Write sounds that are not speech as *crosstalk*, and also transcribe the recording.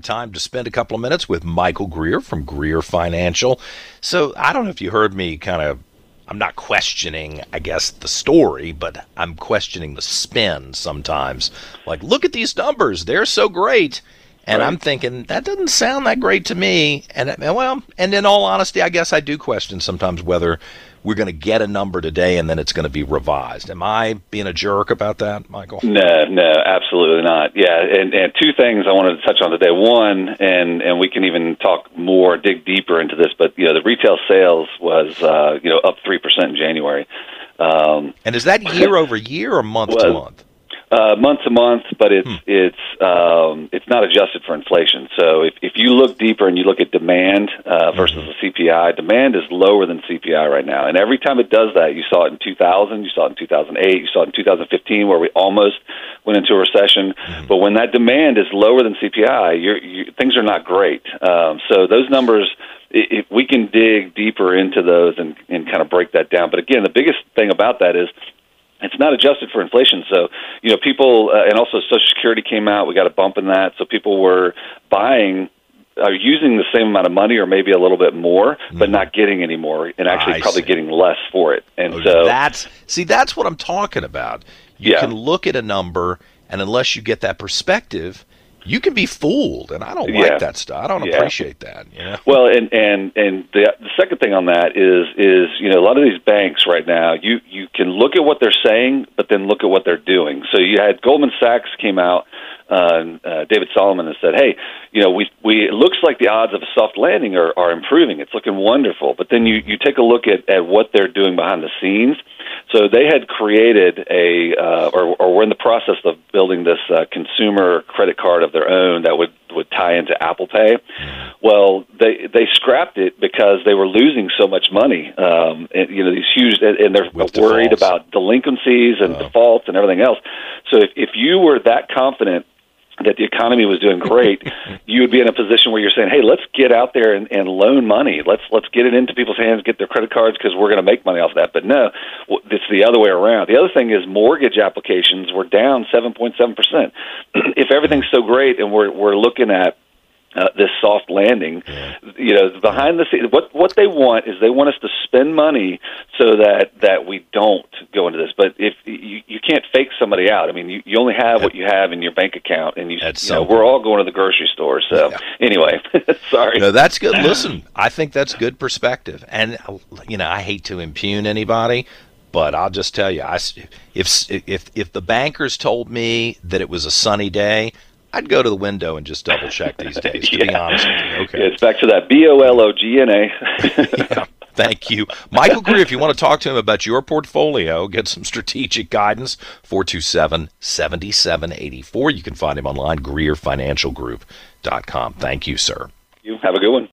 time to spend a couple of minutes with Michael Greer from Greer Financial. So I don't know if you heard me kind of I'm not questioning, I guess, the story, but I'm questioning the spin sometimes. Like, look at these numbers, they're so great. And right. I'm thinking that doesn't sound that great to me. And well, and in all honesty, I guess I do question sometimes whether we're going to get a number today and then it's going to be revised. Am I being a jerk about that, Michael? No, no, absolutely not. Yeah, and, and two things I wanted to touch on today. One, and and we can even talk more, dig deeper into this, but you know, the retail sales was uh, you know up three percent in January. Um, and is that year over year or month to month? Uh, month to month, but it's hmm. it's um, it's not adjusted for inflation. So if if you look deeper and you look at demand uh, versus mm-hmm. the CPI, demand is lower than CPI right now. And every time it does that, you saw it in 2000, you saw it in 2008, you saw it in 2015, where we almost went into a recession. Mm-hmm. But when that demand is lower than CPI, you're, you, things are not great. Um, so those numbers if we can dig deeper into those and, and kind of break that down. But again, the biggest thing about that is it's not adjusted for inflation. So, you know, people, uh, and also Social Security came out. We got a bump in that. So people were buying, are using the same amount of money or maybe a little bit more, mm. but not getting any more and actually I probably see. getting less for it. And oh, so that's, see, that's what I'm talking about. You yeah. can look at a number, and unless you get that perspective, you can be fooled, and I don't yeah. like that stuff. I don't yeah. appreciate that. You know? Well, and and and the the second thing on that is is you know a lot of these banks right now you you can look at what they're saying, but then look at what they're doing. So you had Goldman Sachs came out. Uh, uh, David Solomon has said, "Hey, you know, we we it looks like the odds of a soft landing are, are improving. It's looking wonderful." But then you you take a look at at what they're doing behind the scenes, so they had created a, uh, or, or were in the process of building this uh, consumer credit card of their own that would would tie into Apple Pay. Well, they they scrapped it because they were losing so much money. Um, and, you know, these huge, and, and they're With worried defaults. about delinquencies and oh. defaults and everything else. So if if you were that confident that the economy was doing great, *laughs* you would be in a position where you're saying, "Hey, let's get out there and, and loan money. Let's let's get it into people's hands, get their credit cards because we're going to make money off of that." But no, it's the other way around. The other thing is mortgage applications were down 7.7 percent. *clears throat* If everything's so great and we're we're looking at uh, this soft landing. You know, behind the scenes, what what they want is they want us to spend money so that that we don't go into this. But if you you can't fake somebody out, I mean, you, you only have what you have in your bank account, and you, you know, we're all going to the grocery store. So yeah. anyway, *laughs* sorry. No, that's good. Listen, I think that's good perspective, and you know, I hate to impugn anybody, but I'll just tell you, I, if if if the bankers told me that it was a sunny day, I'd go to the window and just double check these days. To *laughs* yeah. be honest with you, okay. Yeah, it's back to that B O L O G N A. *laughs* Thank you. Michael Greer, if you want to talk to him about your portfolio, get some strategic guidance, 427 7784. You can find him online, greerfinancialgroup.com. Thank you, sir. You have a good one.